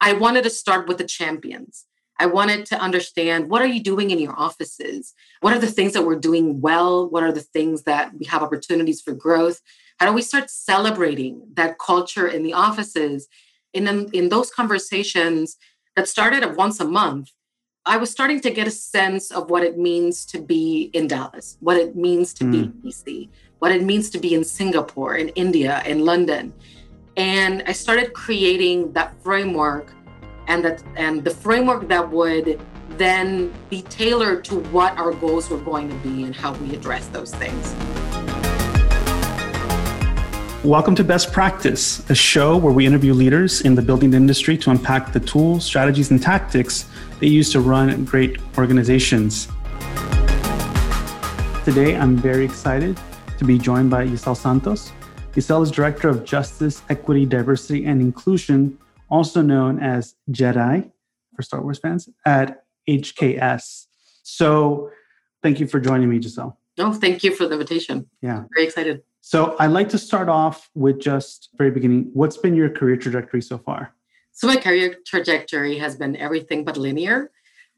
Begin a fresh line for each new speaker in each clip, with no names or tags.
I wanted to start with the champions. I wanted to understand what are you doing in your offices? What are the things that we're doing well? What are the things that we have opportunities for growth? How do we start celebrating that culture in the offices? In, in those conversations that started at once a month, I was starting to get a sense of what it means to be in Dallas, what it means to mm. be in DC, what it means to be in Singapore, in India, in London. And I started creating that framework and that and the framework that would then be tailored to what our goals were going to be and how we address those things.
Welcome to Best Practice, a show where we interview leaders in the building industry to unpack the tools, strategies, and tactics they use to run great organizations. Today, I'm very excited to be joined by Giselle Santos. Giselle is Director of Justice, Equity, Diversity, and Inclusion also known as Jedi for Star Wars fans, at HKS. So thank you for joining me, Giselle.
No, thank you for the invitation.
Yeah.
Very excited.
So I'd like to start off with just very beginning. What's been your career trajectory so far?
So my career trajectory has been everything but linear.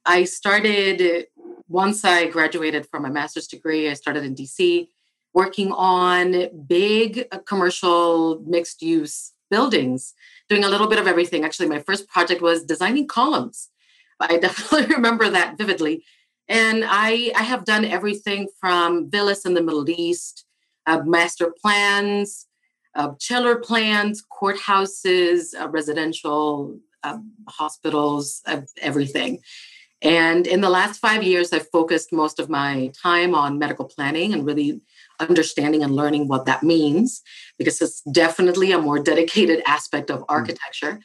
I started once I graduated from my master's degree, I started in DC working on big commercial mixed use buildings doing a little bit of everything. Actually, my first project was designing columns. I definitely remember that vividly. And I, I have done everything from villas in the Middle East, uh, master plans, uh, chiller plans, courthouses, uh, residential um, hospitals, everything. And in the last five years, I've focused most of my time on medical planning and really understanding and learning what that means because it's definitely a more dedicated aspect of mm. architecture.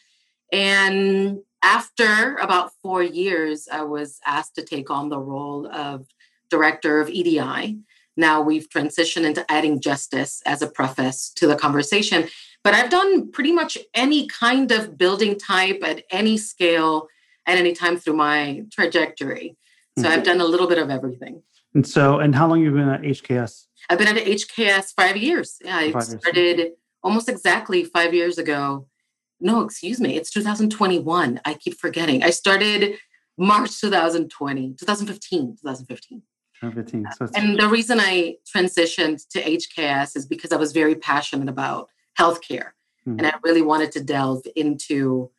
And after about four years, I was asked to take on the role of director of EDI. Now we've transitioned into adding justice as a preface to the conversation. But I've done pretty much any kind of building type at any scale at any time through my trajectory. So mm-hmm. I've done a little bit of everything.
And so, and how long have you been at HKS?
I've been at HKS five years. Yeah, I started years. almost exactly five years ago. No, excuse me, it's 2021. I keep forgetting. I started March 2020, 2015, 2015. 2015. So and the reason I transitioned to HKS is because I was very passionate about healthcare. Mm-hmm. And I really wanted to delve into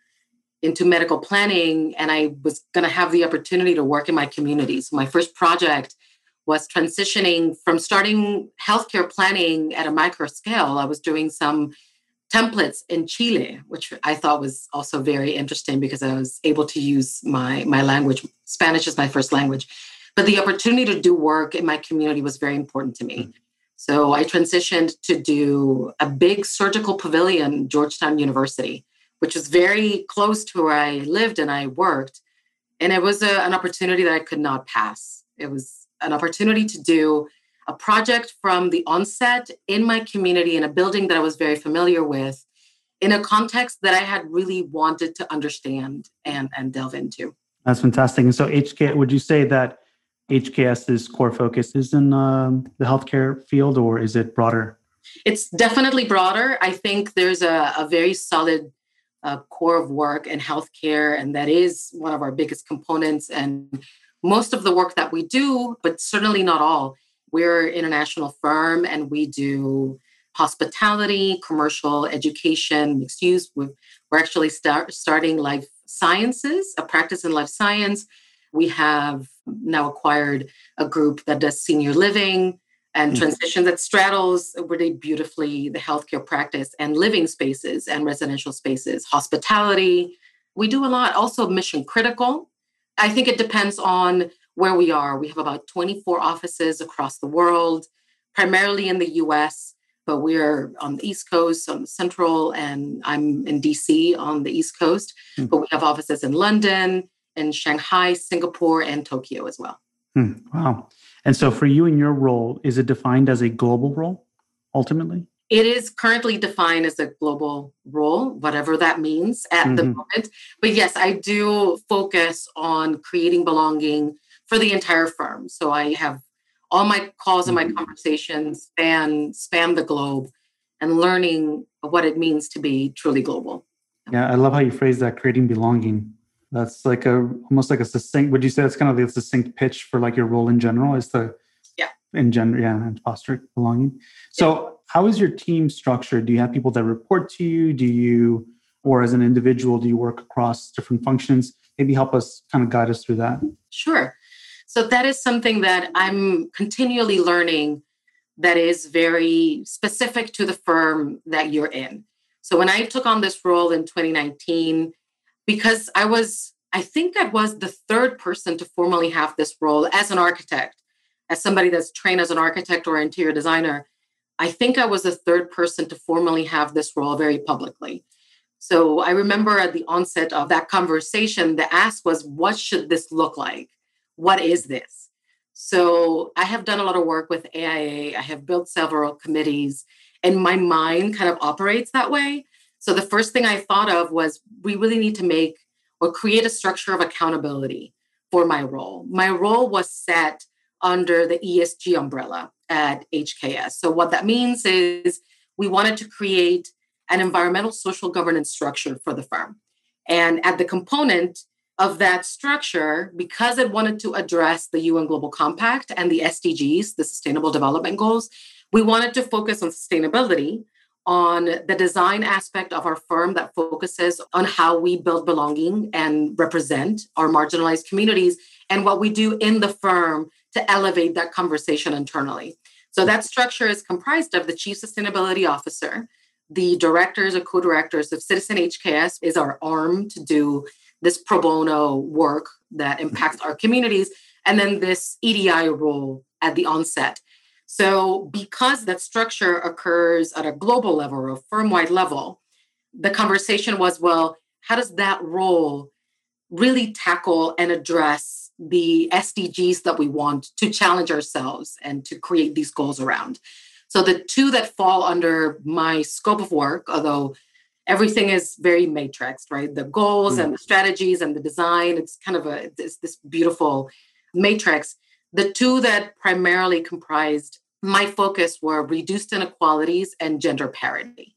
into medical planning and I was going to have the opportunity to work in my community. So my first project was transitioning from starting healthcare planning at a micro scale. I was doing some templates in Chile, which I thought was also very interesting because I was able to use my, my language. Spanish is my first language. But the opportunity to do work in my community was very important to me. Mm-hmm. So I transitioned to do a big surgical pavilion, Georgetown University, which was very close to where I lived and I worked. And it was a, an opportunity that I could not pass. It was an opportunity to do a project from the onset in my community in a building that I was very familiar with in a context that I had really wanted to understand and, and delve into.
That's fantastic. And so, HK, would you say that HKS's core focus is in um, the healthcare field or is it broader?
It's definitely broader. I think there's a, a very solid uh, core of work in healthcare, and that is one of our biggest components. And most of the work that we do, but certainly not all. We're an international firm and we do hospitality, commercial education, mixed use. we are actually start, starting life sciences, a practice in life science. We have now acquired a group that does senior living and mm-hmm. transition that straddles really beautifully the healthcare practice and living spaces and residential spaces, hospitality. We do a lot, also mission critical. I think it depends on where we are. We have about 24 offices across the world, primarily in the US, but we're on the East Coast, on the Central, and I'm in DC on the East Coast. Mm. But we have offices in London, in Shanghai, Singapore, and Tokyo as well.
Mm. Wow. And so for you in your role, is it defined as a global role ultimately?
It is currently defined as a global role, whatever that means at mm-hmm. the moment. But yes, I do focus on creating belonging for the entire firm. So I have all my calls mm-hmm. and my mm-hmm. conversations span span the globe and learning what it means to be truly global.
Yeah, I love how you phrase that creating belonging. That's like a almost like a succinct. Would you say that's kind of the succinct pitch for like your role in general? Is to
yeah,
in general, yeah, and foster belonging. So, yeah. How is your team structured? Do you have people that report to you? Do you, or as an individual, do you work across different functions? Maybe help us kind of guide us through that.
Sure. So that is something that I'm continually learning that is very specific to the firm that you're in. So when I took on this role in 2019, because I was, I think I was the third person to formally have this role as an architect, as somebody that's trained as an architect or interior designer. I think I was the third person to formally have this role very publicly. So I remember at the onset of that conversation, the ask was, What should this look like? What is this? So I have done a lot of work with AIA. I have built several committees, and my mind kind of operates that way. So the first thing I thought of was we really need to make or create a structure of accountability for my role. My role was set under the ESG umbrella at HKS. So what that means is we wanted to create an environmental social governance structure for the firm. And at the component, of that structure, because it wanted to address the UN Global Compact and the SDGs, the Sustainable Development Goals, we wanted to focus on sustainability, on the design aspect of our firm that focuses on how we build belonging and represent our marginalized communities, and what we do in the firm to elevate that conversation internally. So that structure is comprised of the Chief Sustainability Officer, the directors or co-directors of Citizen HKS is our arm to do this pro bono work that impacts our communities, and then this EDI role at the onset. So, because that structure occurs at a global level or a firm wide level, the conversation was well, how does that role really tackle and address the SDGs that we want to challenge ourselves and to create these goals around? So, the two that fall under my scope of work, although everything is very matrixed, right? The goals mm. and the strategies and the design, it's kind of a this, this beautiful matrix. The two that primarily comprised my focus were reduced inequalities and gender parity.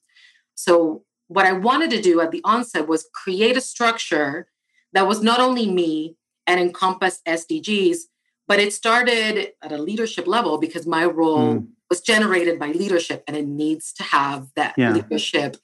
So, what I wanted to do at the onset was create a structure that was not only me and encompassed SDGs, but it started at a leadership level because my role mm. was generated by leadership and it needs to have that yeah. leadership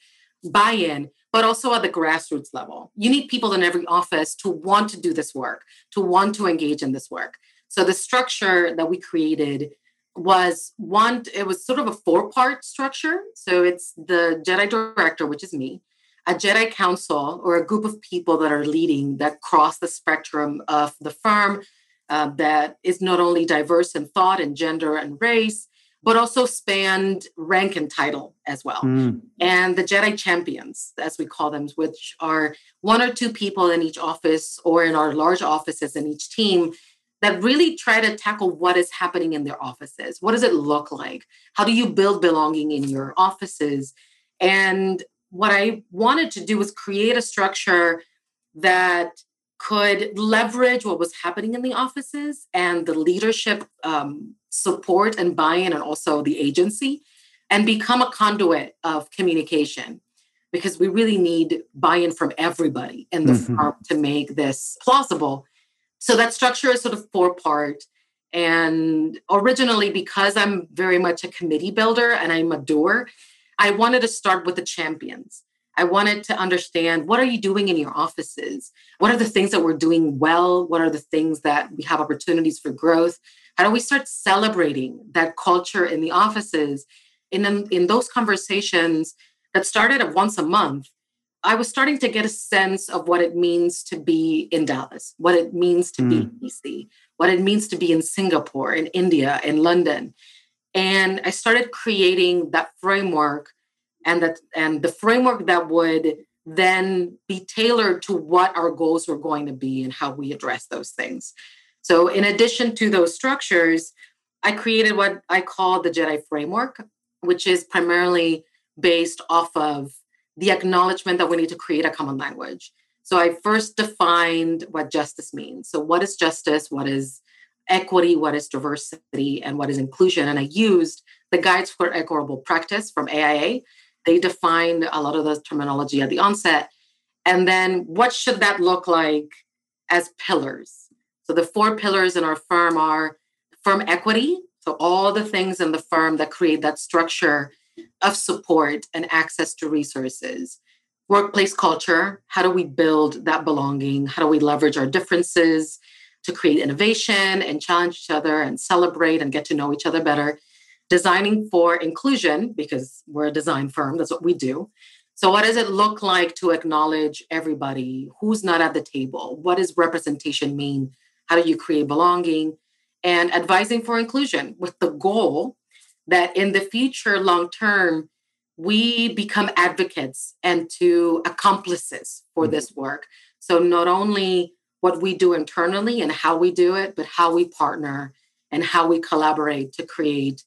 buy in, but also at the grassroots level. You need people in every office to want to do this work, to want to engage in this work. So the structure that we created was one, it was sort of a four part structure. So it's the Jedi director, which is me, a Jedi council or a group of people that are leading that cross the spectrum of the firm uh, that is not only diverse in thought and gender and race, but also spanned rank and title as well. Mm. And the Jedi champions, as we call them, which are one or two people in each office or in our large offices in each team that really try to tackle what is happening in their offices. What does it look like? How do you build belonging in your offices? And what I wanted to do was create a structure that could leverage what was happening in the offices and the leadership um, support and buy-in and also the agency and become a conduit of communication because we really need buy-in from everybody in the mm-hmm. firm to make this plausible so that structure is sort of four part and originally because i'm very much a committee builder and i'm a doer i wanted to start with the champions I wanted to understand what are you doing in your offices? What are the things that we're doing well? What are the things that we have opportunities for growth? How do we start celebrating that culture in the offices? In, in those conversations that started at once a month, I was starting to get a sense of what it means to be in Dallas, what it means to mm. be in DC, what it means to be in Singapore, in India, in London. And I started creating that framework and that and the framework that would then be tailored to what our goals were going to be and how we address those things. So in addition to those structures, I created what I call the Jedi framework, which is primarily based off of the acknowledgement that we need to create a common language. So I first defined what justice means. So what is justice? What is equity? What is diversity? And what is inclusion? And I used the guides for equitable practice from AIA they defined a lot of the terminology at the onset. And then what should that look like as pillars? So the four pillars in our firm are firm equity. So all the things in the firm that create that structure of support and access to resources. Workplace culture. How do we build that belonging? How do we leverage our differences to create innovation and challenge each other and celebrate and get to know each other better? Designing for inclusion, because we're a design firm, that's what we do. So, what does it look like to acknowledge everybody? Who's not at the table? What does representation mean? How do you create belonging? And advising for inclusion with the goal that in the future, long term, we become advocates and to accomplices for mm-hmm. this work. So, not only what we do internally and how we do it, but how we partner and how we collaborate to create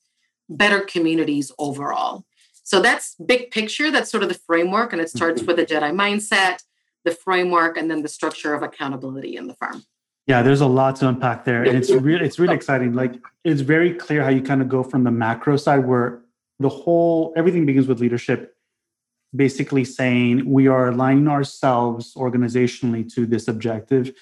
better communities overall. So that's big picture. That's sort of the framework. And it starts mm-hmm. with the Jedi mindset, the framework, and then the structure of accountability in the firm.
Yeah, there's a lot to unpack there. And it's really it's really exciting. Like it's very clear how you kind of go from the macro side where the whole everything begins with leadership basically saying we are aligning ourselves organizationally to this objective.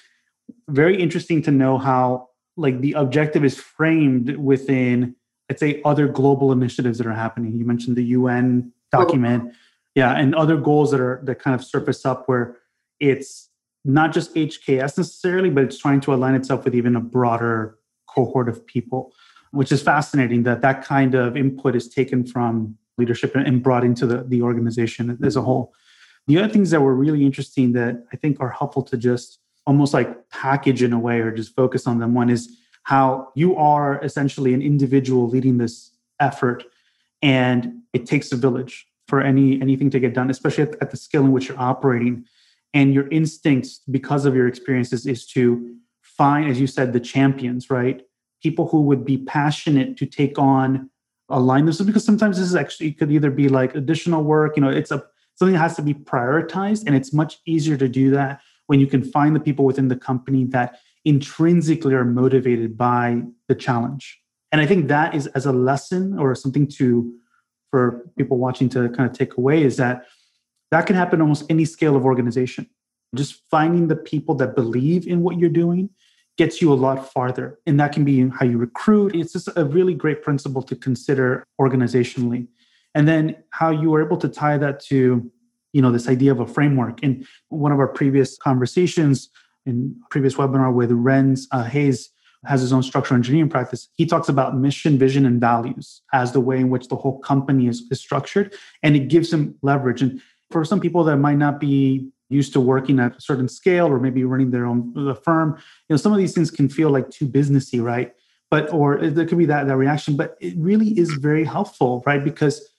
Very interesting to know how like the objective is framed within I'd say other global initiatives that are happening. You mentioned the UN document, yeah, and other goals that are that kind of surface up where it's not just HKS necessarily, but it's trying to align itself with even a broader cohort of people, which is fascinating that that kind of input is taken from leadership and brought into the, the organization as a whole. The other things that were really interesting that I think are helpful to just almost like package in a way or just focus on them. One is how you are essentially an individual leading this effort and it takes a village for any anything to get done especially at, at the scale in which you're operating and your instincts because of your experiences is to find as you said the champions right people who would be passionate to take on a line this because sometimes this is actually could either be like additional work you know it's a something that has to be prioritized and it's much easier to do that when you can find the people within the company that intrinsically are motivated by the challenge. And I think that is as a lesson or something to for people watching to kind of take away is that that can happen almost any scale of organization. Just finding the people that believe in what you're doing gets you a lot farther. And that can be how you recruit. It's just a really great principle to consider organizationally. And then how you are able to tie that to, you know, this idea of a framework. In one of our previous conversations, in previous webinar with Renz uh, Hayes has his own structural engineering practice. He talks about mission, vision, and values as the way in which the whole company is, is structured, and it gives him leverage. And for some people that might not be used to working at a certain scale or maybe running their own the firm, you know, some of these things can feel like too businessy, right? But or there could be that that reaction, but it really is very helpful, right? Because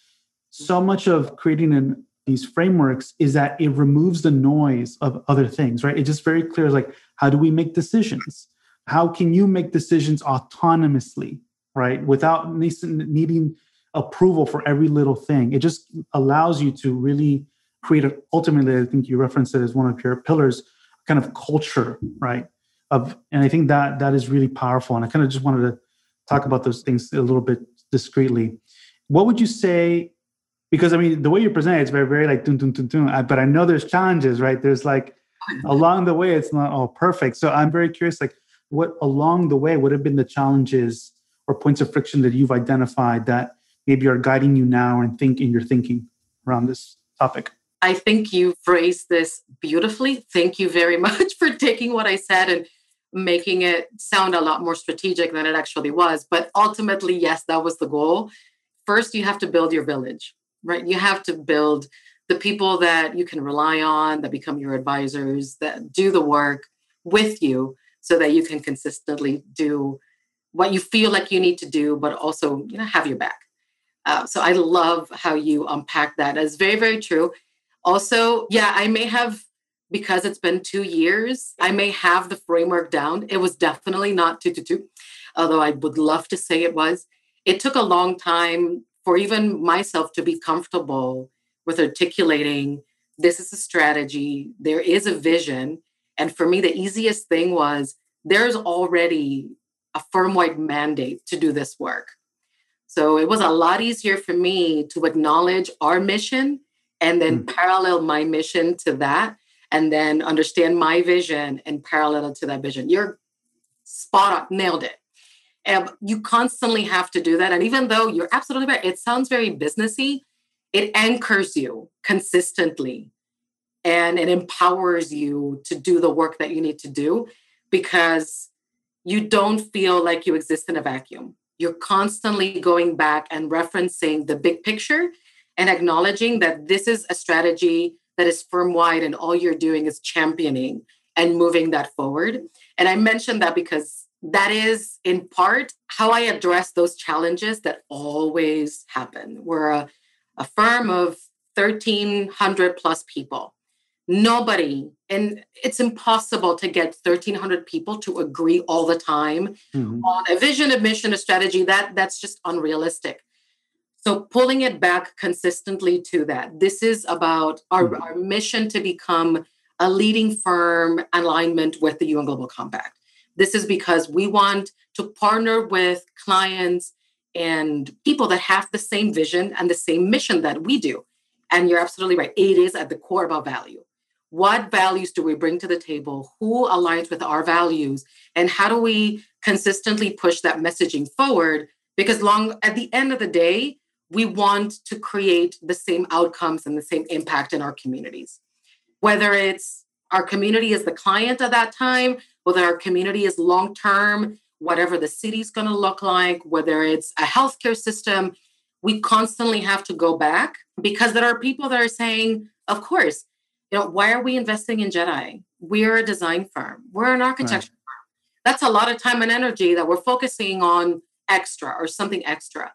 so much of creating an these frameworks is that it removes the noise of other things, right? It's just very clear like, how do we make decisions? How can you make decisions autonomously, right? Without needing approval for every little thing. It just allows you to really create ultimately, I think you referenced it as one of your pillars, kind of culture, right? Of and I think that that is really powerful. And I kind of just wanted to talk about those things a little bit discreetly. What would you say because I mean the way you present it, it's very very like dun, dun, dun, dun, but I know there's challenges, right? There's like along the way it's not all perfect. So I'm very curious, like what along the way would have been the challenges or points of friction that you've identified that maybe are guiding you now and think in your thinking around this topic.
I think you phrased this beautifully. Thank you very much for taking what I said and making it sound a lot more strategic than it actually was. But ultimately, yes, that was the goal. First, you have to build your village right? You have to build the people that you can rely on, that become your advisors, that do the work with you so that you can consistently do what you feel like you need to do, but also, you know, have your back. Uh, so I love how you unpack that. It's very, very true. Also, yeah, I may have, because it's been two years, I may have the framework down. It was definitely not two to two, although I would love to say it was. It took a long time for even myself to be comfortable with articulating this is a strategy, there is a vision. And for me, the easiest thing was there's already a firm wide mandate to do this work. So it was a lot easier for me to acknowledge our mission and then mm. parallel my mission to that and then understand my vision and parallel to that vision. You're spot on, nailed it. And you constantly have to do that. And even though you're absolutely right, it sounds very businessy, it anchors you consistently and it empowers you to do the work that you need to do because you don't feel like you exist in a vacuum. You're constantly going back and referencing the big picture and acknowledging that this is a strategy that is firm wide and all you're doing is championing and moving that forward. And I mentioned that because that is in part how I address those challenges that always happen. We're a, a firm of 1,300 plus people. Nobody, and it's impossible to get 1,300 people to agree all the time mm-hmm. on a vision, a mission, a strategy. That that's just unrealistic. So pulling it back consistently to that. This is about our, mm-hmm. our mission to become a leading firm alignment with the UN Global Compact. This is because we want to partner with clients and people that have the same vision and the same mission that we do. And you're absolutely right. It is at the core of our value. What values do we bring to the table? Who aligns with our values? And how do we consistently push that messaging forward? Because long at the end of the day, we want to create the same outcomes and the same impact in our communities. Whether it's our community is the client at that time, whether our community is long term, whatever the city's going to look like, whether it's a healthcare system, we constantly have to go back because there are people that are saying, of course, you know, why are we investing in JEDI? We're a design firm, we're an architecture right. firm. That's a lot of time and energy that we're focusing on extra or something extra.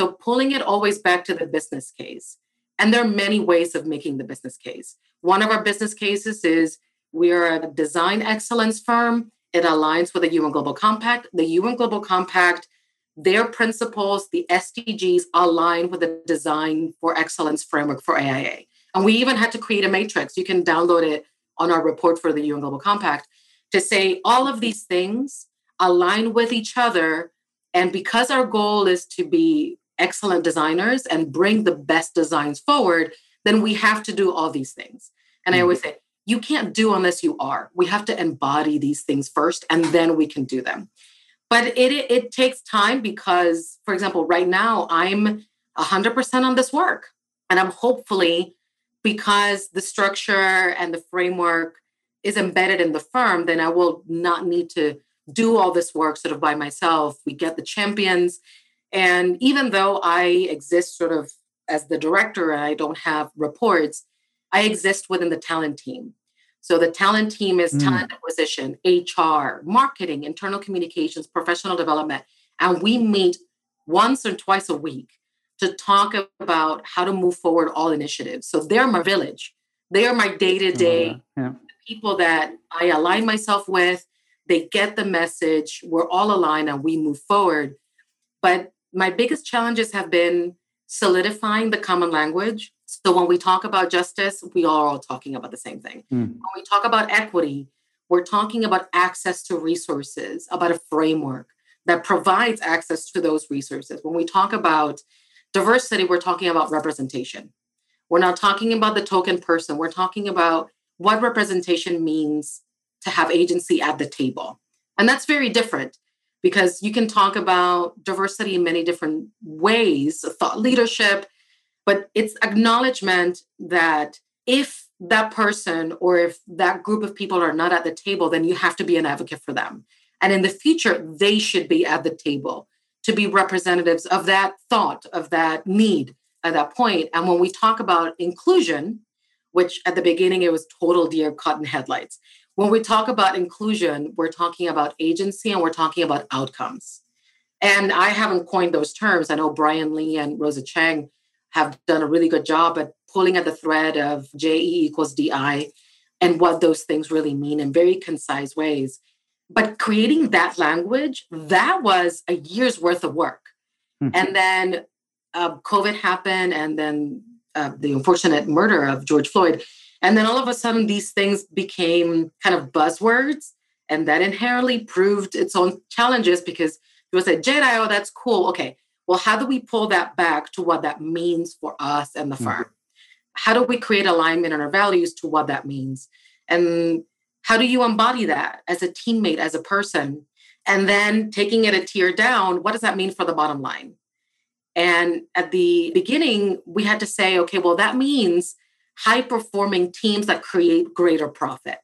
So pulling it always back to the business case. And there are many ways of making the business case. One of our business cases is we are a design excellence firm. It aligns with the UN Global Compact. The UN Global Compact, their principles, the SDGs align with the design for excellence framework for AIA. And we even had to create a matrix. You can download it on our report for the UN Global Compact to say all of these things align with each other. And because our goal is to be excellent designers and bring the best designs forward, then we have to do all these things. And mm-hmm. I always say, you can't do unless you are. We have to embody these things first, and then we can do them. But it, it, it takes time because, for example, right now I'm 100% on this work. And I'm hopefully, because the structure and the framework is embedded in the firm, then I will not need to do all this work sort of by myself. We get the champions. And even though I exist sort of as the director and I don't have reports, I exist within the talent team. So the talent team is mm. talent acquisition, HR, marketing, internal communications, professional development. And we meet once or twice a week to talk about how to move forward all initiatives. So they're my village. They are my day to day people that I align myself with. They get the message. We're all aligned and we move forward. But my biggest challenges have been solidifying the common language. So when we talk about justice, we are all talking about the same thing. Mm. When we talk about equity, we're talking about access to resources, about a framework that provides access to those resources. When we talk about diversity, we're talking about representation. We're not talking about the token person. We're talking about what representation means to have agency at the table. And that's very different because you can talk about diversity in many different ways thought leadership but it's acknowledgement that if that person or if that group of people are not at the table then you have to be an advocate for them and in the future they should be at the table to be representatives of that thought of that need at that point. and when we talk about inclusion which at the beginning it was total deer cotton headlights when we talk about inclusion, we're talking about agency and we're talking about outcomes. And I haven't coined those terms. I know Bryan Lee and Rosa Sheng have done a really good job at pulling at the thread of JE equals DI and what those things really mean in very concise ways. But creating that language, that was a year's worth of work. Mm-hmm. And then uh, COVID happened, and then uh, the unfortunate murder of George Floyd. And then all of a sudden, these things became kind of buzzwords. And that inherently proved its own challenges because it was a JEDI, oh, that's cool. Okay. Well, how do we pull that back to what that means for us and the mm-hmm. firm? How do we create alignment in our values to what that means? And how do you embody that as a teammate, as a person? And then taking it a tier down, what does that mean for the bottom line? And at the beginning, we had to say, okay, well, that means high performing teams that create greater profit.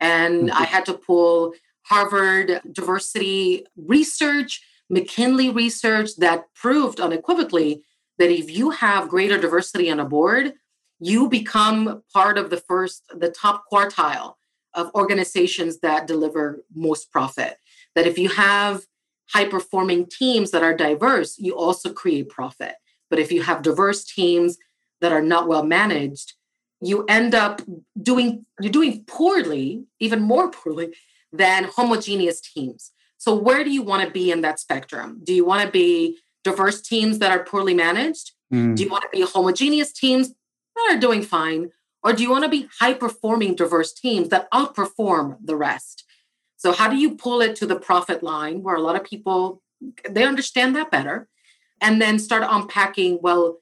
And mm-hmm. I had to pull Harvard diversity research, McKinsey research that proved unequivocally that if you have greater diversity on a board, you become part of the first, the top quartile of organizations that deliver most profit. That if you have high performing teams that are diverse, you also create profit. But if you have diverse teams that are not well managed, you end up doing you're doing poorly, even more poorly than homogeneous teams. So where do you want to be in that spectrum? Do you want to be diverse teams that are poorly managed? Mm. Do you want to be homogeneous teams that are doing fine? Or do you want to be high performing diverse teams that outperform the rest? So how do you pull it to the profit line where a lot of people they understand that better and then start unpacking well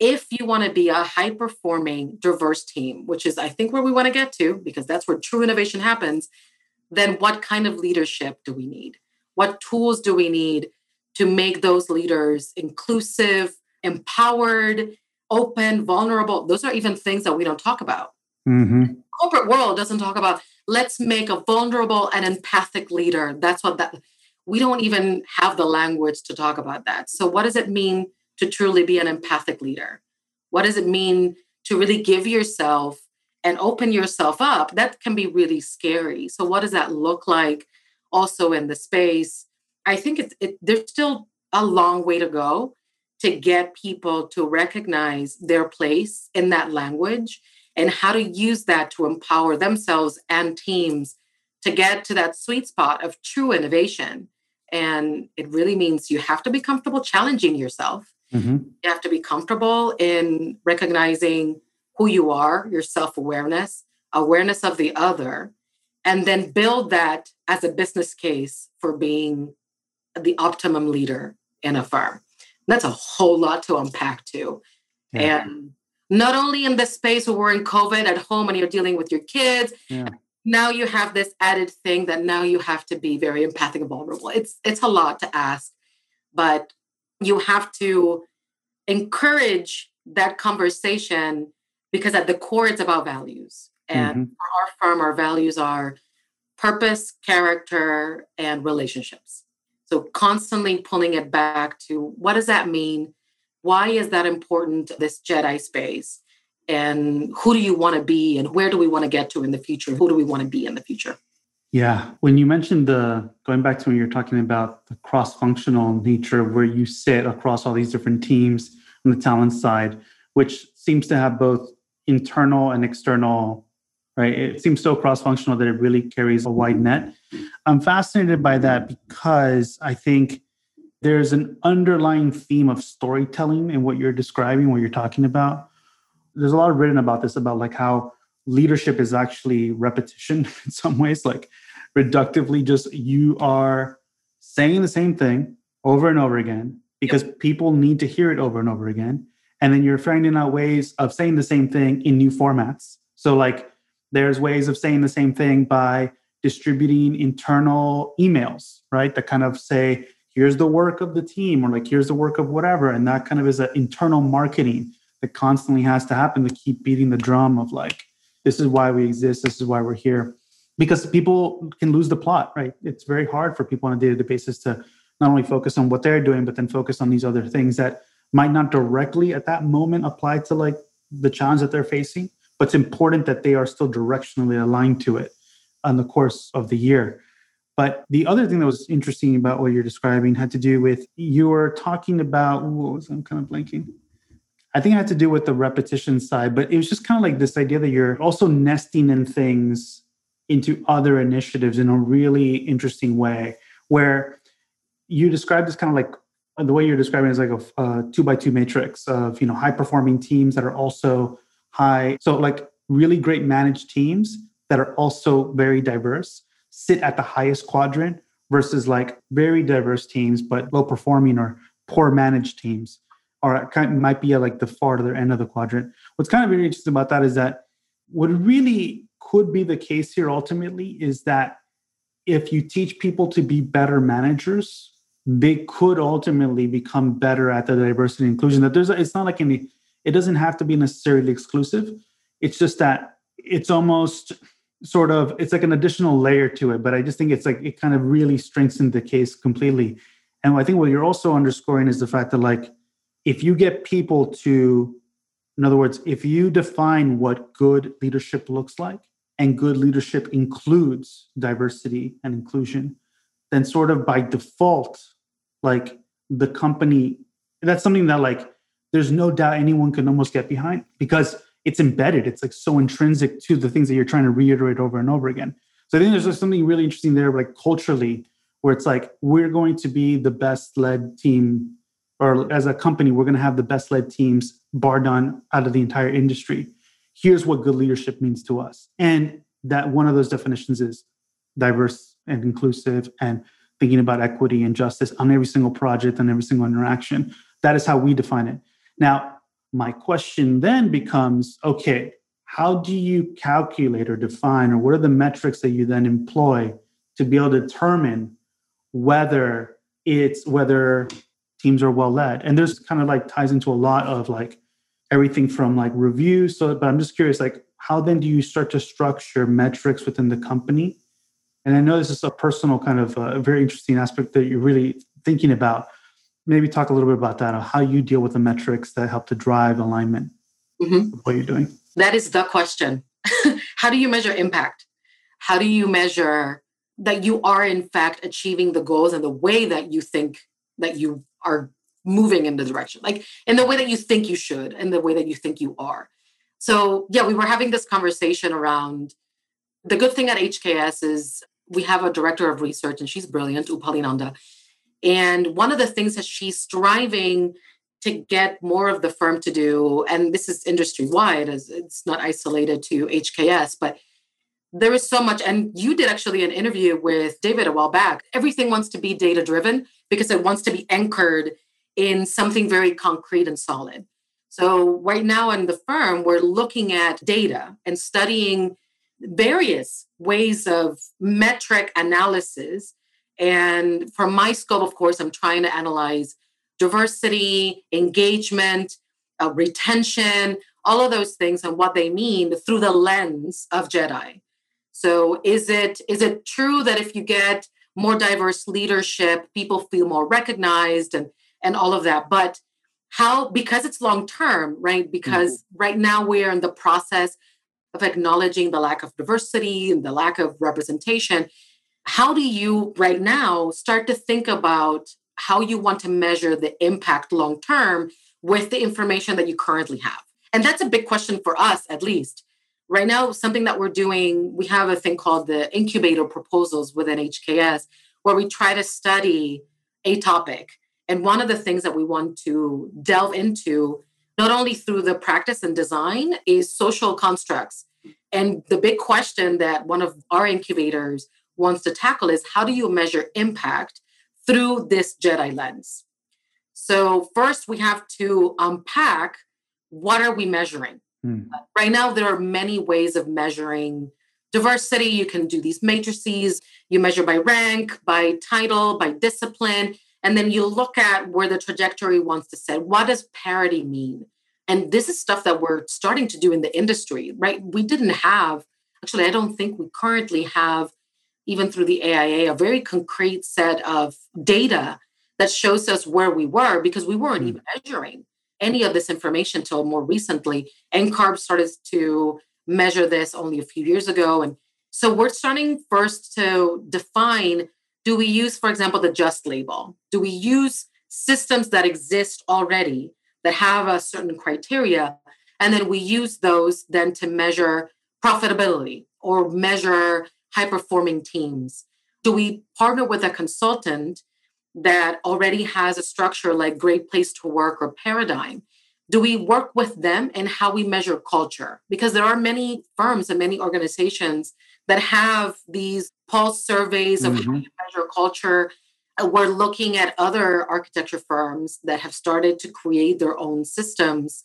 if you want to be a high performing diverse team which is i think where we want to get to because that's where true innovation happens then what kind of leadership do we need? What tools do we need to make those leaders inclusive empowered open vulnerable? Those are even things that we don't talk about. Mm-hmm. corporate world doesn't talk about let's make a vulnerable and empathic leader. That's what that we don't even have the language to talk about that. So what does it mean to truly be an empathic leader what does it mean to really give yourself and open yourself up that can be really scary so what does that look like also in the space i think it's it, there's still a long way to go to get people to recognize their place in that language and how to use that to empower themselves and teams to get to that sweet spot of true innovation. And it really means you have to be comfortable challenging yourself. Mm-hmm. You have to be comfortable in recognizing who you are, your self awareness, awareness of the other, and then build that as a business case for being the optimum leader in a firm. That's a whole lot to unpack too. Yeah. And not only in the space where we're in COVID at home and you're dealing with your kids. Yeah. Now you have this added thing that now you have to be very empathic and vulnerable. It's it's a lot to ask, but you have to encourage that conversation because at the core it's about values. And mm-hmm. for our firm, our values are purpose, character, and relationships. So constantly pulling it back to what does that mean? Why is that important, this Jedi space? And who do you want to be? And where do we want to get to in the future? Who do we want to be in the future?
Yeah. When you mentioned the going back to when you're talking about the cross functional nature where you sit across all these different teams on the talent side, which seems to have both internal and external, right? It seems so cross functional that it really carries a wide net. I'm fascinated by that because I think there's an underlying theme of storytelling in what you're describing, what you're talking about. There's a lot written about this, about like how leadership is actually repetition in some ways, like reductively, just you are saying the same thing over and over again because yep. people need to hear it over and over again. And then you're finding out ways of saying the same thing in new formats. So, like, there's ways of saying the same thing by distributing internal emails, right? That kind of say, here's the work of the team or like here's the work of whatever and that kind of is an internal marketing that constantly has to happen to keep beating the drum of like this is why we exist this is why we're here. Because people can lose the plot right? It's very hard for people on a day-to-day basis to not only focus on what they're doing but then focus on these other things that might not directly at that moment apply to like the challenge that they're facing but it's important that they are still directionally aligned to it on the course of the year. But the other thing that was interesting about what you're describing had to do with you were talking about what was I'm kind of blanking. I think it had to do with the repetition side, but it was just kind of like this idea that you're also nesting in things into other initiatives in a really interesting way, where you describe this kind of like uh, the way you're describing is like a, a two by two matrix of you know high performing teams that are also high, so like really great managed teams that are also very diverse sit at the highest quadrant versus like very diverse teams but low performing or poor managed teams or kind might be at like the farther end of the quadrant. What's kind of very interesting about that is that what really could be the case here ultimately is that if you teach people to be better managers, they could ultimately become better at the diversity and inclusion. That there's, a, it's not like any, it doesn't have to be necessarily exclusive. It's just that it's almost sort of, it's like an additional layer to it. But I just think it's like it kind of really strengthens the case completely. And I think what you're also underscoring is the fact that like if you get people to, in other words, if you define what good leadership looks like, and good leadership includes diversity and inclusion, then sort of by default, like the company that's something that like there's no doubt anyone can almost get behind because it's embedded. It's like so intrinsic to the things that you're trying to reiterate over and over again. So i think there's something really interesting there like culturally where it's like we're going to be the best led team or as a company we're going to have the best led teams bar none out of the entire industry here's what good leadership means to us and that one of those definitions is diverse and inclusive and thinking about equity and justice on every single project and every single interaction. That is how we define it. Now, my question then becomes okay, how do you calculate or define, or what are the metrics that you then employ to be able to determine whether it's whether teams are well led? And there's kind of like ties into a lot of like everything from like reviews. So, but I'm just curious, like, how then do you start to structure metrics within the company and I know this is a personal kind of uh, very interesting aspect that you're really thinking about. Maybe talk a little bit about that, or how you deal with the metrics that help to drive alignment mm-hmm. what you're doing.
That is the question. how do you measure impact? How do you measure that you are in fact achieving the goals and the way that you think that you are moving in the direction, like in the way that you think you should, and the way that you think you are. So yeah, we were having this conversation around the good thing at HKS is we have a director of research and she's brilliant, Upali Nanda. And one of the things that she's striving to get more of the firm to do, and this is industry wide, as it's not isolated to HKS, but there is so much. And you did actually an interview with David a while back. Everything wants to be data driven because it wants to be anchored in something very concrete and solid. So, right now in the firm, we're looking at data and studying various ways of metric analysis. And from my scope, of course, I'm trying to analyze diversity, engagement, uh, retention, all of those things and what they mean through the lens of Jedi. So is it is it true that if you get more diverse leadership, people feel more recognized and and all of that? But how because it's long term, right? Because mm-hmm. right now we're in the process of acknowledging the lack of diversity and the lack of representation, how do you right now start to think about how you want to measure the impact long term with the information that you currently have? And that's a big question for us, at least. Right now, something that we're doing, we have a thing called the incubator proposals within HKS, where we try to study a topic. And one of the things that we want to delve into not only through the practice and design, is social constructs. And the big question that one of our incubators wants to tackle is how do you measure impact through this Jedi lens? So first we have to unpack what are we measuring? Mm. Right now there are many ways of measuring diversity. You can do these matrices, you measure by rank, by title, by discipline. And then you look at where the trajectory wants to set. What does parity mean? And this is stuff that we're starting to do in the industry, right? We didn't have, actually, I don't think we currently have, even through the AIA, a very concrete set of data that shows us where we were because we weren't mm. even measuring any of this information until more recently. And NCARB started to measure this only a few years ago. And so we're starting first to define do we use, for example, the just label? Do we use systems that exist already that have a certain criteria? And then we use those then to measure profitability or measure high performing teams. Do we partner with a consultant that already has a structure like Great Place to Work or Paradigm? Do we work with them in how we measure culture? Because there are many firms and many organizations that have these pulse surveys of mm-hmm. how you measure culture. Uh, we're looking at other architecture firms that have started to create their own systems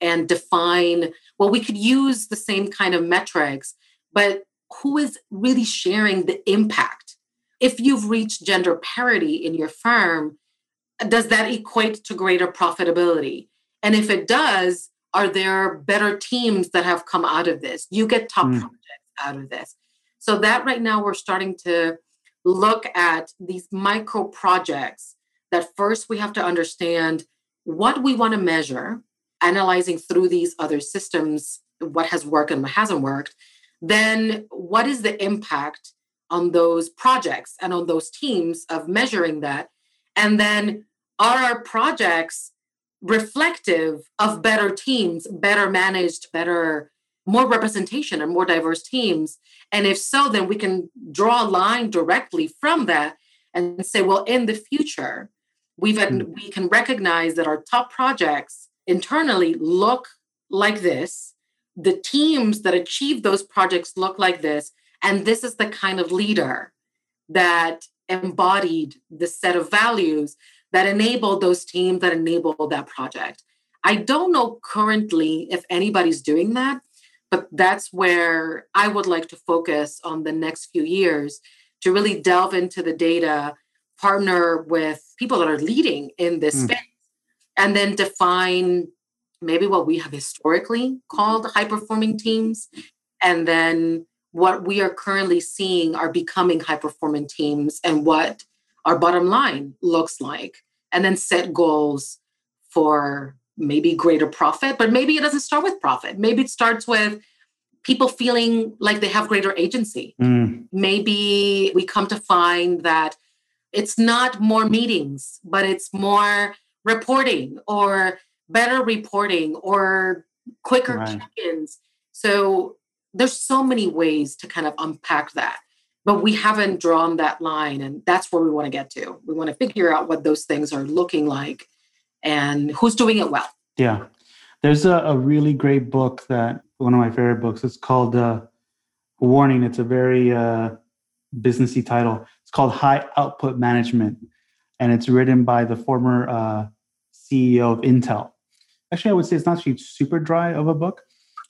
and define well we could use the same kind of metrics but who is really sharing the impact? If you've reached gender parity in your firm, does that equate to greater profitability? And if it does, are there better teams that have come out of this? You get top mm. projects out of this. So that right now we're starting to look at these micro projects that first we have to understand what we want to measure, analyzing through these other systems what has worked and what hasn't worked. Then what is the impact on those projects and on those teams of measuring that? And then are our projects reflective of better teams, better managed, better, more representation and more diverse teams? And if so, then we can draw a line directly from that and say, well, in the future, we've had, mm. we can recognize that our top projects internally look like this. The teams that achieve those projects look like this. And this is the kind of leader that embodied the set of values that enabled those teams that enabled that project. I don't know currently if anybody's doing that, but that's where I would like to focus on the next few years to really delve into the data, partner with people that are leading in this mm. space, and then define maybe what we have historically called high performing teams, and then what we are currently seeing are becoming high performing teams and what our bottom line looks like, and then set goals for maybe greater profit, but maybe it doesn't start with profit. Maybe it starts with people feeling like they have greater agency. Mm. Maybe we come to find that it's not more meetings, but it's more reporting or better reporting or quicker right. check-ins. So there's so many ways to kind of unpack that but we haven't drawn that line and that's where we want to get to. We want to figure out what those things are looking like and who's doing it well.
Yeah. There's a, a really great book that one of my favorite books it's called uh, warning. It's a very uh, businessy title. It's called high output management and it's written by the former uh, ceo of intel. Actually i would say it's not super dry of a book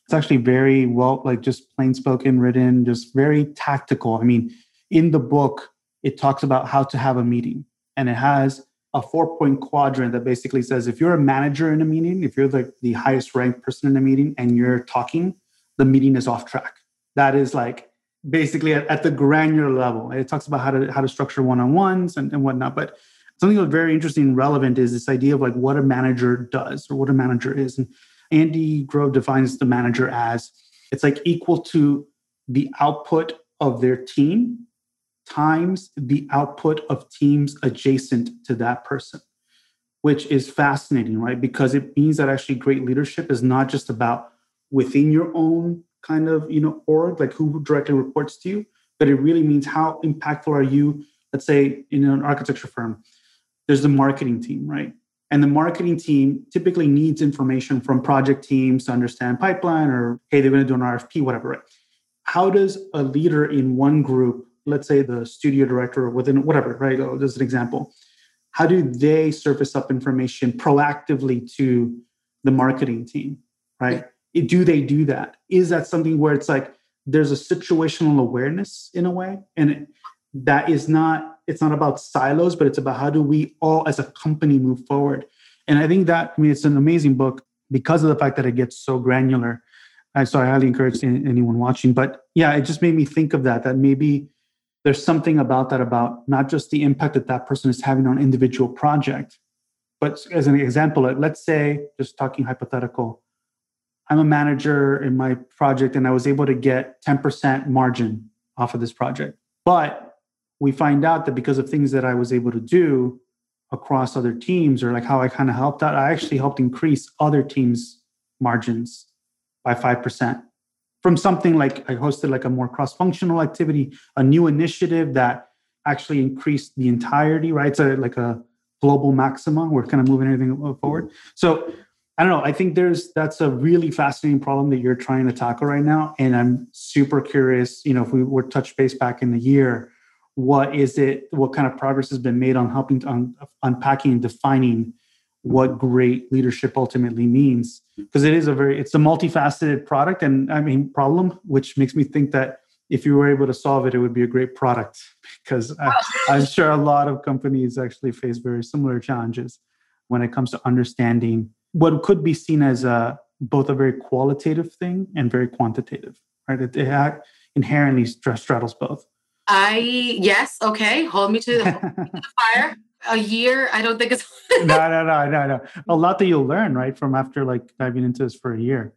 it's actually very well, like just plain spoken, written, just very tactical. I mean, in the book, it talks about how to have a meeting, and it has a four point quadrant that basically says if you're a manager in a meeting, if you're like the highest ranked person in a meeting and you're talking, the meeting is off track. That is like basically at, at the granular level. It talks about how to how to structure one on ones and, and whatnot. But something that's very interesting and relevant is this idea of like what a manager does or what a manager is. And Andy Grove defines the manager as it's like equal to the output of their team times the output of teams adjacent to that person, which is fascinating, right? Because it means that actually great leadership is not just about within your own kind of, you know, org, like who directly reports to you, but it really means how impactful are you, let's say in an architecture firm, there's the marketing team, right? And the marketing team typically needs information from project teams to understand pipeline or, hey, they're going to do an RFP, whatever. Right? How does a leader in one group, let's say the studio director within whatever, right? Oh, as an example, how do they surface up information proactively to the marketing team, right? Do they do that? Is that something where it's like there's a situational awareness in a way? And it, that is not it's not about silos but it's about how do we all as a company move forward. And i think that i mean it's an amazing book because of the fact that it gets so granular. And so i highly encourage anyone watching but yeah it just made me think of that that maybe there's something about that about not just the impact that that person is having on individual project but as an example let's say just talking hypothetical i'm a manager in my project and i was able to get 10% margin off of this project but we find out that because of things that I was able to do across other teams or like how I kind of helped out, I actually helped increase other teams' margins by 5%. From something like I hosted like a more cross-functional activity, a new initiative that actually increased the entirety, right? So like a global maxima. We're kind of moving everything forward. So I don't know. I think there's that's a really fascinating problem that you're trying to tackle right now. And I'm super curious, you know, if we were touch base back in the year, what is it what kind of progress has been made on helping to un, unpacking and defining what great leadership ultimately means. Because it is a very it's a multifaceted product and i mean problem which makes me think that if you were able to solve it it would be a great product. Because I, i'm sure a lot of companies actually face very similar challenges when it comes to understanding what could be seen as a both a very qualitative thing and very quantitative right? It, it inherently straddles both
i yes okay hold me to the, me to the fire. A year i don't think it's
no no no no no a lot that you'll learn right from after like diving into this for a year.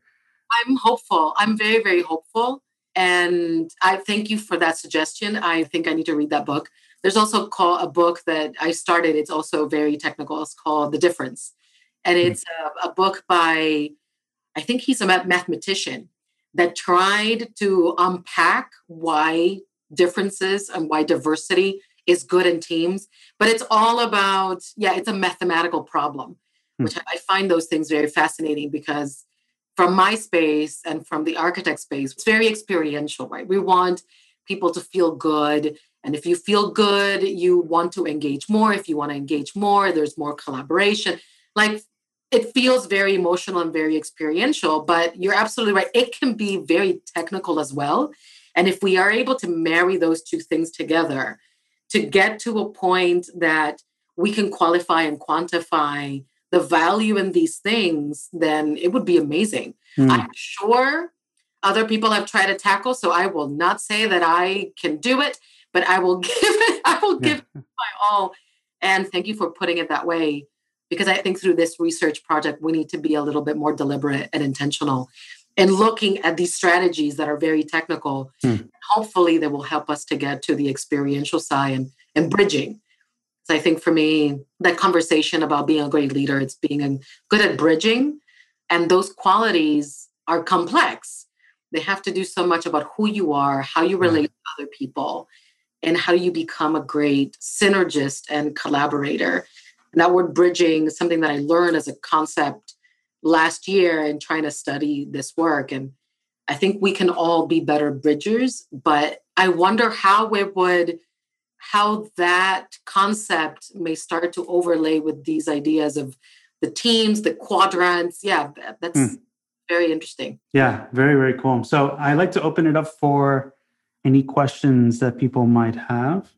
I'm hopeful. I'm very very hopeful. And i thank you for that suggestion. I think i need to read that book. There's also called a book that i started. It's also very technical. It's called the difference. And hmm. it's a, a book by i think he's a mathematician that tried to unpack why differences and why diversity is good in teams but it's all about yeah it's a mathematical problem hmm. which i find those things very fascinating because from my space and from the architect space it's very experiential right? We want people to feel good and if you feel good you want to engage more. If you want to engage more there's more collaboration. Like it feels very emotional and very experiential but you're absolutely right. It can be very technical as well and if we are able to marry those two things together to get to a point that we can qualify and quantify the value in these things, then it would be amazing. Mm. I'm sure other people have tried to tackle, so I will not say that I can do it, but I will give it, I will give yeah. my all. And thank you for putting it that way. Because I think through this research project, we need to be a little bit more deliberate and intentional and looking at these strategies that are very technical. Hmm. Hopefully, they will help us to get to the experiential side and, and bridging. So I think for me, that conversation about being a great leader, it's being good at bridging. And those qualities are complex. They have to do so much about who you are, how you relate to other people, and how you become a great synergist and collaborator. And that word bridging is something that I learned as a concept last year in trying to study this work. And I think we can all be better bridgers, but I wonder how it would, how that concept may start to overlay with these ideas of the teams, the quadrants. Yeah, that's mm. very interesting.
Yeah, very, very cool. So I like to open it up for any questions that people might have.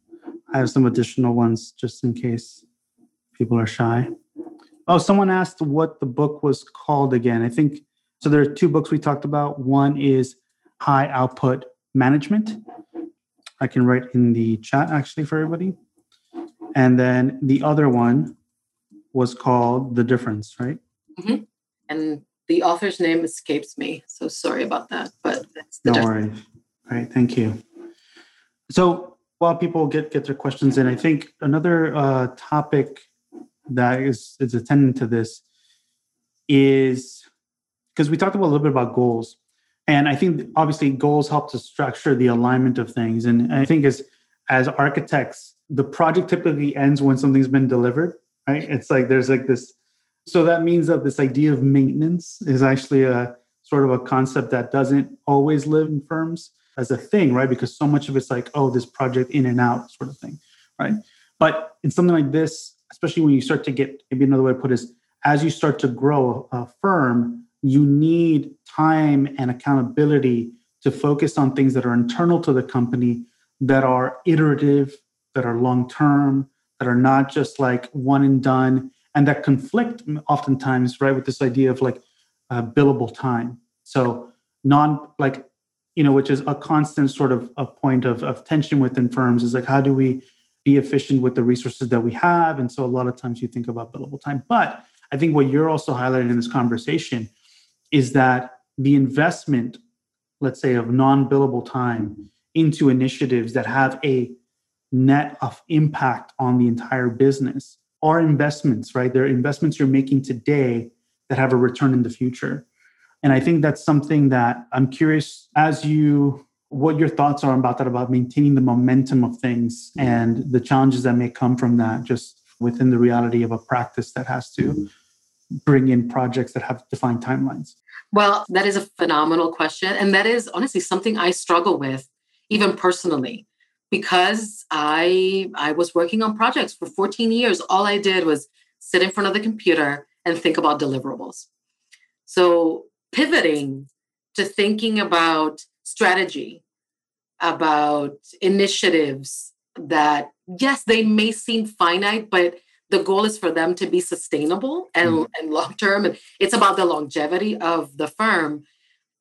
I have some additional ones just in case people are shy. Oh, someone asked what the book was called again. I think so. There are two books we talked about. One is High Output Management. I can write in the chat actually for everybody. And then the other one was called The Difference, right?
Mm-hmm. And the author's name escapes me. So sorry about that. But that's
the no worries. All right. Thank you. So while people get, get their questions in, I think another uh, topic that is is attendant to this is because we talked about a little bit about goals. And i think obviously goals help to structure the alignment of things. And i think as as architects the project typically ends when something's been delivered right? It's like there's like this so that means that this idea of maintenance is actually a sort of a concept that doesn't always live in firms as a thing right? Because so much of it's like oh this project in and out sort of thing right? But in something like this especially when you start to get maybe another way to put it is as you start to grow a firm, you need time and accountability to focus on things that are internal to the company that are iterative, that are long term, that are not just like one and done, and that conflict oftentimes, right, with this idea of like uh, billable time. So, non like, you know, which is a constant sort of a point of, of tension within firms is like, how do we be efficient with the resources that we have. And so a lot of times you think about billable time. But I think what you're also highlighting in this conversation is that the investment, let's say, of non billable time into initiatives that have a net of impact on the entire business are investments, right? They're investments you're making today that have a return in the future. And I think that's something that I'm curious as you what your thoughts are about that about maintaining the momentum of things mm-hmm. and the challenges that may come from that just within the reality of a practice that has to bring in projects that have defined timelines?
Well that is a phenomenal question and that is honestly something i struggle with even personally because i i was working on projects for 14 years. All i did was sit in front of the computer and think about deliverables. So pivoting to thinking about strategy, about initiatives that, yes, they may seem finite, but the goal is for them to be sustainable and, mm. and long term. And it's about the longevity of the firm,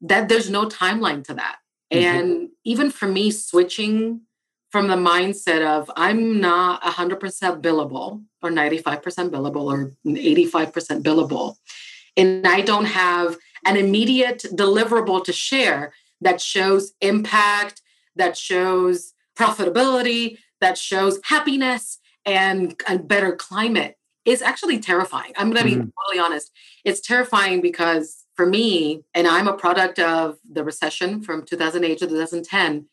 that there's no timeline to that. Mm-hmm. And even for me, switching from the mindset of I'm not 100% billable or 95% billable or 85% billable, and I don't have an immediate deliverable to share that shows impact, that shows profitability, that shows happiness and a better climate is actually terrifying. I'm going to be mm-hmm. totally honest. It's terrifying because for me, and I'm a product of the recession from 2008 to 2010,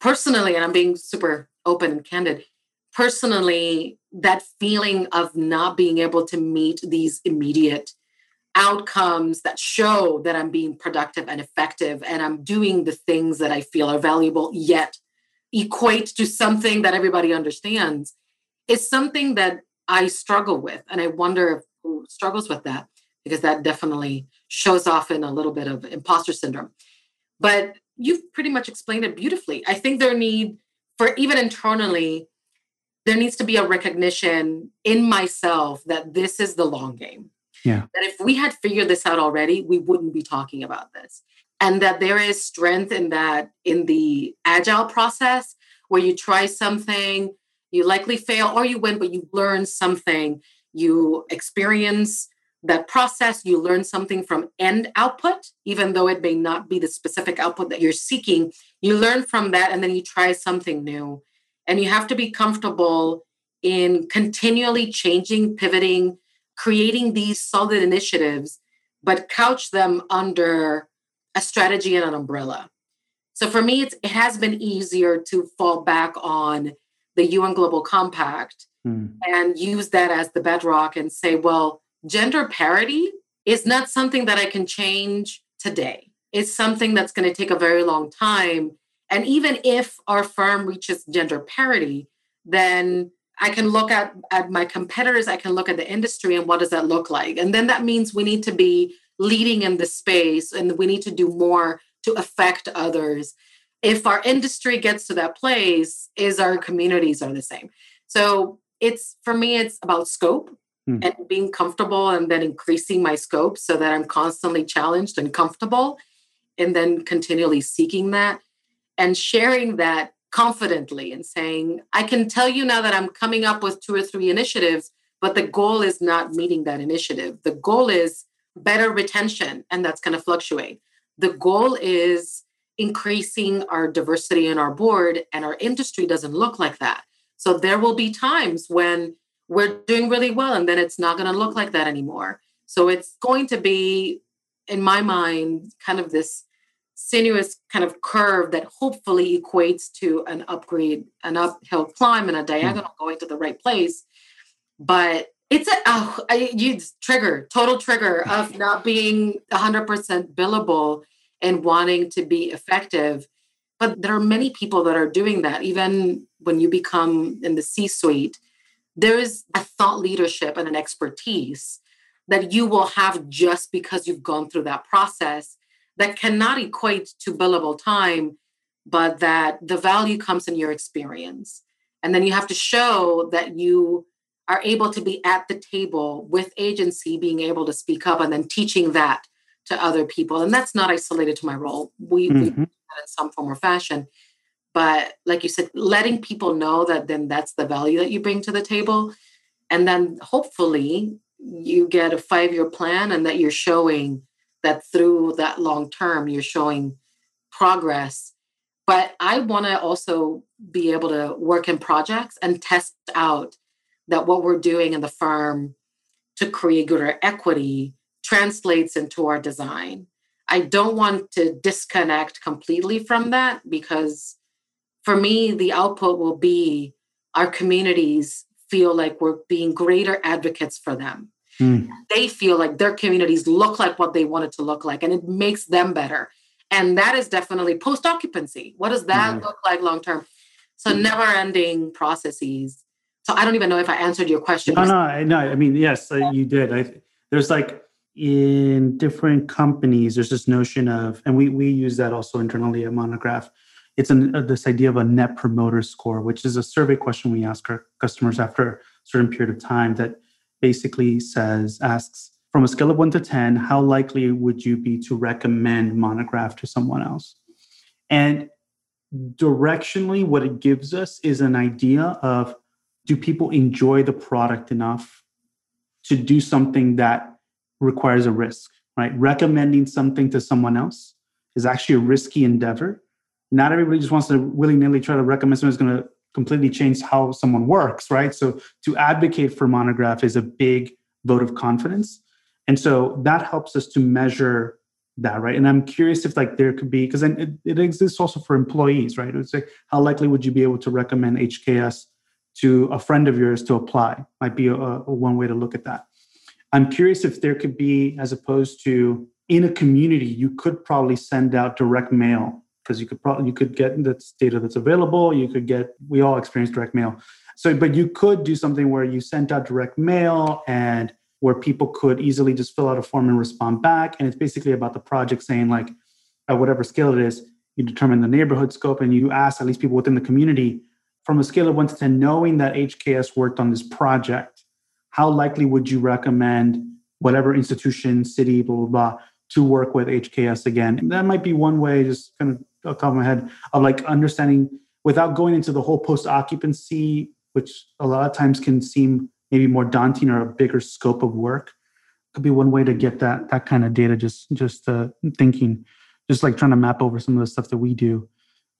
personally, and I'm being super open and candid, personally, that feeling of not being able to meet these immediate outcomes that show that I'm being productive and effective and I'm doing the things that I feel are valuable, yet equate to something that everybody understands is something that I struggle with. And I wonder if who struggles with that because that definitely shows off in a little bit of imposter syndrome. But you've pretty much explained it beautifully. I think there need for even internally, there needs to be a recognition in myself that this is the long game.
Yeah.
That if we had figured this out already, we wouldn't be talking about this. And that there is strength in that in the agile process where you try something, you likely fail or you win, but you learn something, you experience that process, you learn something from end output, even though it may not be the specific output that you're seeking. You learn from that and then you try something new. And you have to be comfortable in continually changing, pivoting, creating these solid initiatives, but couch them under a strategy and an umbrella. So for me, it has been easier to fall back on the UN Global Compact mm. and use that as the bedrock and say, well, gender parity is not something that I can change today. It's something that's going to take a very long time. And even if our firm reaches gender parity, then I can look at, at my competitors, I can look at the industry and what does that look like? And then that means we need to be leading in the space and we need to do more to affect others. If our industry gets to that place, is our communities are the same. So it's for me, it's about scope mm. and being comfortable and then increasing my scope so that I'm constantly challenged and comfortable and then continually seeking that and sharing that confidently and saying, I can tell you now that I'm coming up with two or three initiatives, but the goal is not meeting that initiative. The goal is better retention, and that's going to fluctuate. The goal is increasing our diversity in our board, and our industry doesn't look like that. So there will be times when we're doing really well and then it's not going to look like that anymore so it's going to be in my mind kind of this sinuous kind of curve that hopefully equates to an upgrade an uphill climb and a hmm. diagonal going to the right place. But it's a oh, I, you trigger total trigger of not being 100% billable and wanting to be effective. But there are many people that are doing that. Even when you become in the c suite there is a thought leadership and an expertise that you will have just because you've gone through that process that cannot equate to billable time, but that the value comes in your experience. And then you have to show that you are able to be at the table with agency, being able to speak up and then teaching that to other people. And that's not isolated to my role. We, mm-hmm. we do that in some form or fashion but like you said letting people know that then that's the value that you bring to the table and then hopefully you get a five year plan and that you're showing that through that long term you're showing progress but i want to also be able to work in projects and test out that what we're doing in the firm to create greater equity translates into our design i don't want to disconnect completely from that because for me, the output will be our communities feel like we're being greater advocates for them. Mm. They feel like their communities look like what they want it to look like, and it makes them better. And that is definitely post occupancy. What does that mm. look like long term? So, never ending processes So I don't even know if I answered your question.
No, no, no. I mean, yes, uh, you did. I, there's like in different companies, there's this notion of, and we we use that also internally at Monograph. It's an, uh, this idea of a net promoter score, which is a survey question we ask our customers after a certain period of time that basically says asks from a scale of one to ten, how likely would you be to recommend Monograph to someone else? And directionally, what it gives us is an idea of do people enjoy the product enough to do something that requires a risk, right? Recommending something to someone else is actually a risky endeavor. Not everybody just wants to willy nilly try to recommend someone that's going to completely change how someone works, right? So to advocate for monograph is a big vote of confidence. And so that helps us to measure that, right? And I'm curious if like there could be, because it, it exists also for employees, right? It would say, how likely would you be able to recommend HKS to a friend of yours to apply? Might be a, a one way to look at that. I'm curious if there could be, as opposed to in a community, you could probably send out direct mail because you could probably you could get that's data that's available. You could get we all experience direct mail. So, but you could do something where you sent out direct mail and where people could easily just fill out a form and respond back. And it's basically about the project saying like at whatever scale it is, you determine the neighborhood scope and you ask at least people within the community from a scale of one to 10, knowing that HKS worked on this project how likely would you recommend whatever institution, city, blah, blah, blah, to work with HKS again? And that might be one way, just kind of off top of my head, of like understanding without going into the whole post occupancy, which a lot of times can seem maybe more daunting or a bigger scope of work. Could be one way to get that that kind of data. Just just uh, thinking, just like trying to map over some of the stuff that we do.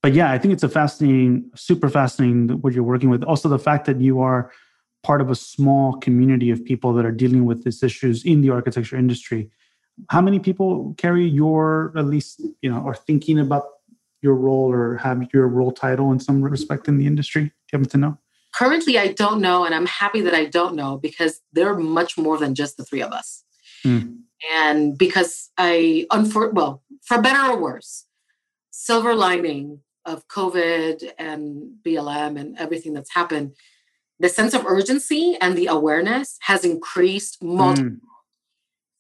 But yeah, I think it's a fascinating, super fascinating what you're working with. Also, the fact that you are part of a small community of people that are dealing with these issues in the architecture industry. How many people carry your, at least, you know, are thinking about your role or have your role title in some respect in the industry? Do you happen to know?
Currently, I don't know, and I'm happy that I don't know because there are much more than just the three of us. Mm. And because I, unfor- well, for better or worse, silver lining of COVID and BLM and everything that's happened the sense of urgency and the awareness has increased multiple. Mm.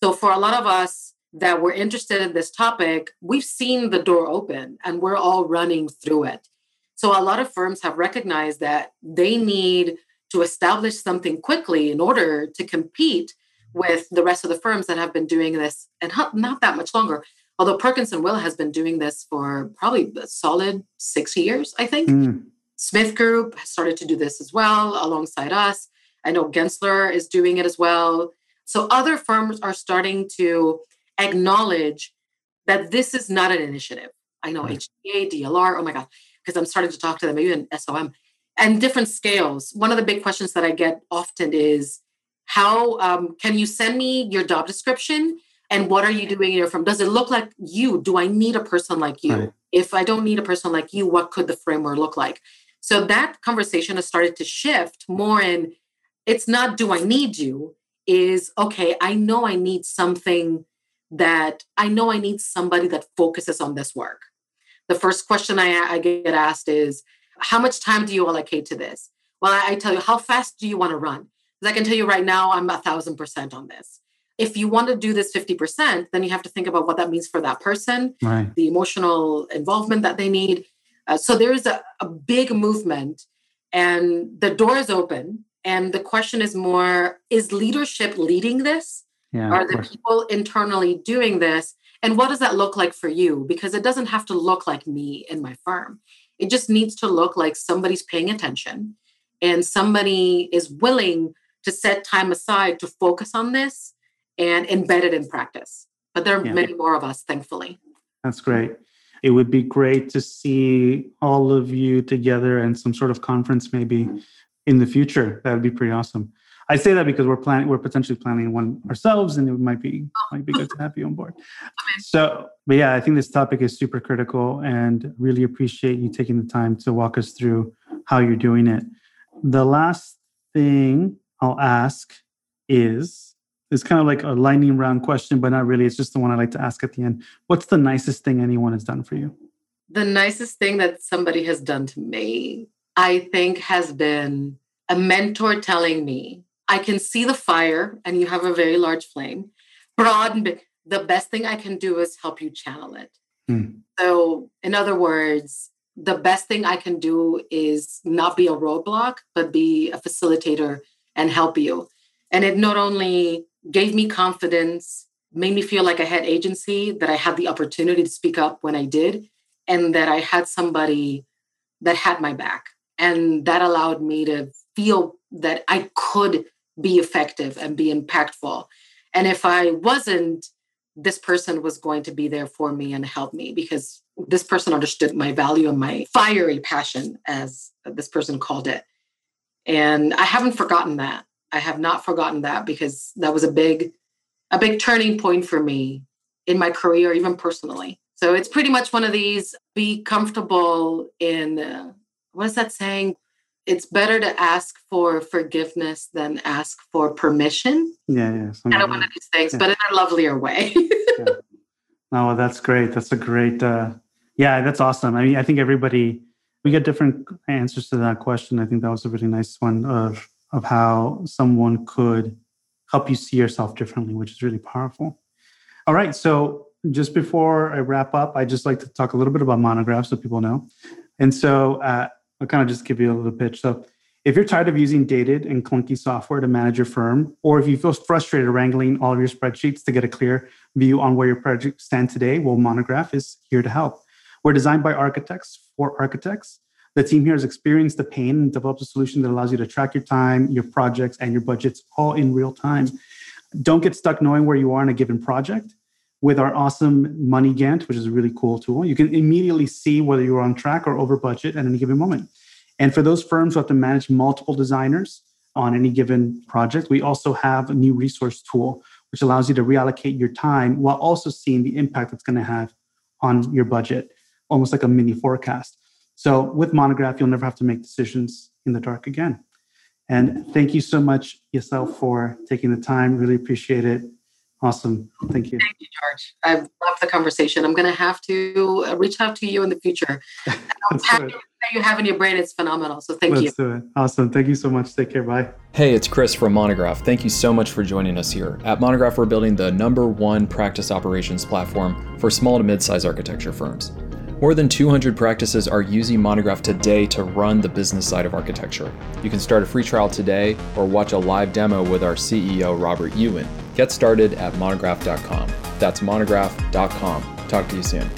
So for a lot of us that were interested in this topic, we've seen the door open and we're all running through it. So a lot of firms have recognized that they need to establish something quickly in order to compete with the rest of the firms that have been doing this and not that much longer. Although Perkins and Will has been doing this for probably a solid six years, I think. Mm. Smith Group has started to do this as well alongside us. I know Gensler is doing it as well. So other firms are starting to acknowledge that this is not an initiative. I know right. HDA, DLR, oh my God, because I'm starting to talk to them, even SOM, and different scales. One of the big questions that I get often is how um, can you send me your job description? And what are you doing in your firm? Does it look like you? Do I need a person like you? Right. If I don't need a person like you, what could the framework look like? So that conversation has started to shift more in it's not do I need you, is okay, I know I need something that I know I need somebody that focuses on this work. The first question I, I get asked is, how much time do you allocate to this? Well, I, I tell you, how fast do you want to run? Because I can tell you right now, I'm a thousand percent on this. If you want to do this 50%, then you have to think about what that means for that person, right. the emotional involvement that they need. Uh, so there is a, a big movement, and the door is open. And the question is more is leadership leading this? Yeah, Are the people internally doing this? And what does that look like for you? Because it doesn't have to look like me in my firm. It just needs to look like somebody's paying attention and somebody is willing to set time aside to focus on this and embed it in practice. But there are yeah. many more of us, thankfully.
That's great it would be great to see all of you together and some sort of conference maybe mm-hmm. in the future. That would be pretty awesome. I say that because we're planning, we're potentially planning one ourselves, and it might be oh. might be good to have you on board. So, but yeah, I think this topic is super critical, and really appreciate you taking the time to walk us through how you're doing it. The last thing I'll ask is it's kind of like a lightning round question, but not really. It's just the one I like to ask at the end. What's the nicest thing anyone has done for you?
The nicest thing that somebody has done to me, I think, has been a mentor telling me, I can see the fire and you have a very large flame. Broad, and big. the best thing I can do is help you channel it. Mm. So, in other words, the best thing I can do is not be a roadblock, but be a facilitator and help you. And it not only gave me confidence, made me feel like I had agency, that I had the opportunity to speak up when I did, and that I had somebody that had my back. And that allowed me to feel that I could be effective and be impactful. And if I wasn't, this person was going to be there for me and help me because this person understood my value and my fiery passion, as this person called it. And I haven't forgotten that. I have not forgotten that because that was a big, a big turning point for me in my career, even personally. So it's pretty much one of these be comfortable in, uh, what is that saying? It's better to ask for forgiveness than ask for permission.
Yeah, yeah.
Kind of one of these things, yeah. but in a lovelier way.
yeah. Oh, that's great. That's a great, uh, yeah, that's awesome. I mean, I think everybody, we get different answers to that question. I think that was a really nice one of of how someone could help you see yourself differently, which is really powerful. All right. So just before I wrap up, I just like to talk a little bit about Monograph so people know. And so uh, I'll kind of just give you a little pitch. So if you're tired of using dated and clunky software to manage your firm, or if you feel frustrated wrangling all of your spreadsheets to get a clear view on where your project stand today, well, Monograph is here to help. We're designed by architects for architects the team here has experienced the pain and developed a solution that allows you to track your time, your projects, and your budgets all in real time. Don't get stuck knowing where you are in a given project. With our awesome Money Gantt, which is a really cool tool, you can immediately see whether you're on track or over budget at any given moment. And for those firms who have to manage multiple designers on any given project, we also have a new resource tool, which allows you to reallocate your time while also seeing the impact it's going to have on your budget, almost like a mini forecast. So with Monograph, you'll never have to make decisions in the dark again. And thank you so much, Yiselle, for taking the time. Really appreciate it. Awesome. Thank you.
Thank you, George. I love the conversation. I'm going to have to uh, reach out to you in the future. that you have in your brain It's phenomenal. So thank
Let's
you.
Do it. Awesome. Thank you so much. Take care. Bye.
Hey, it's Chris from Monograph. Thank you so much for joining us here. At Monograph, we're building the number one practice operations platform for small to mid size architecture firms. More than 200 practices are using Monograph today to run the business side of architecture. You can start a free trial today or watch a live demo with our CEO, Robert Yuen. Get started at monograph.com. That's monograph.com. Talk to you soon.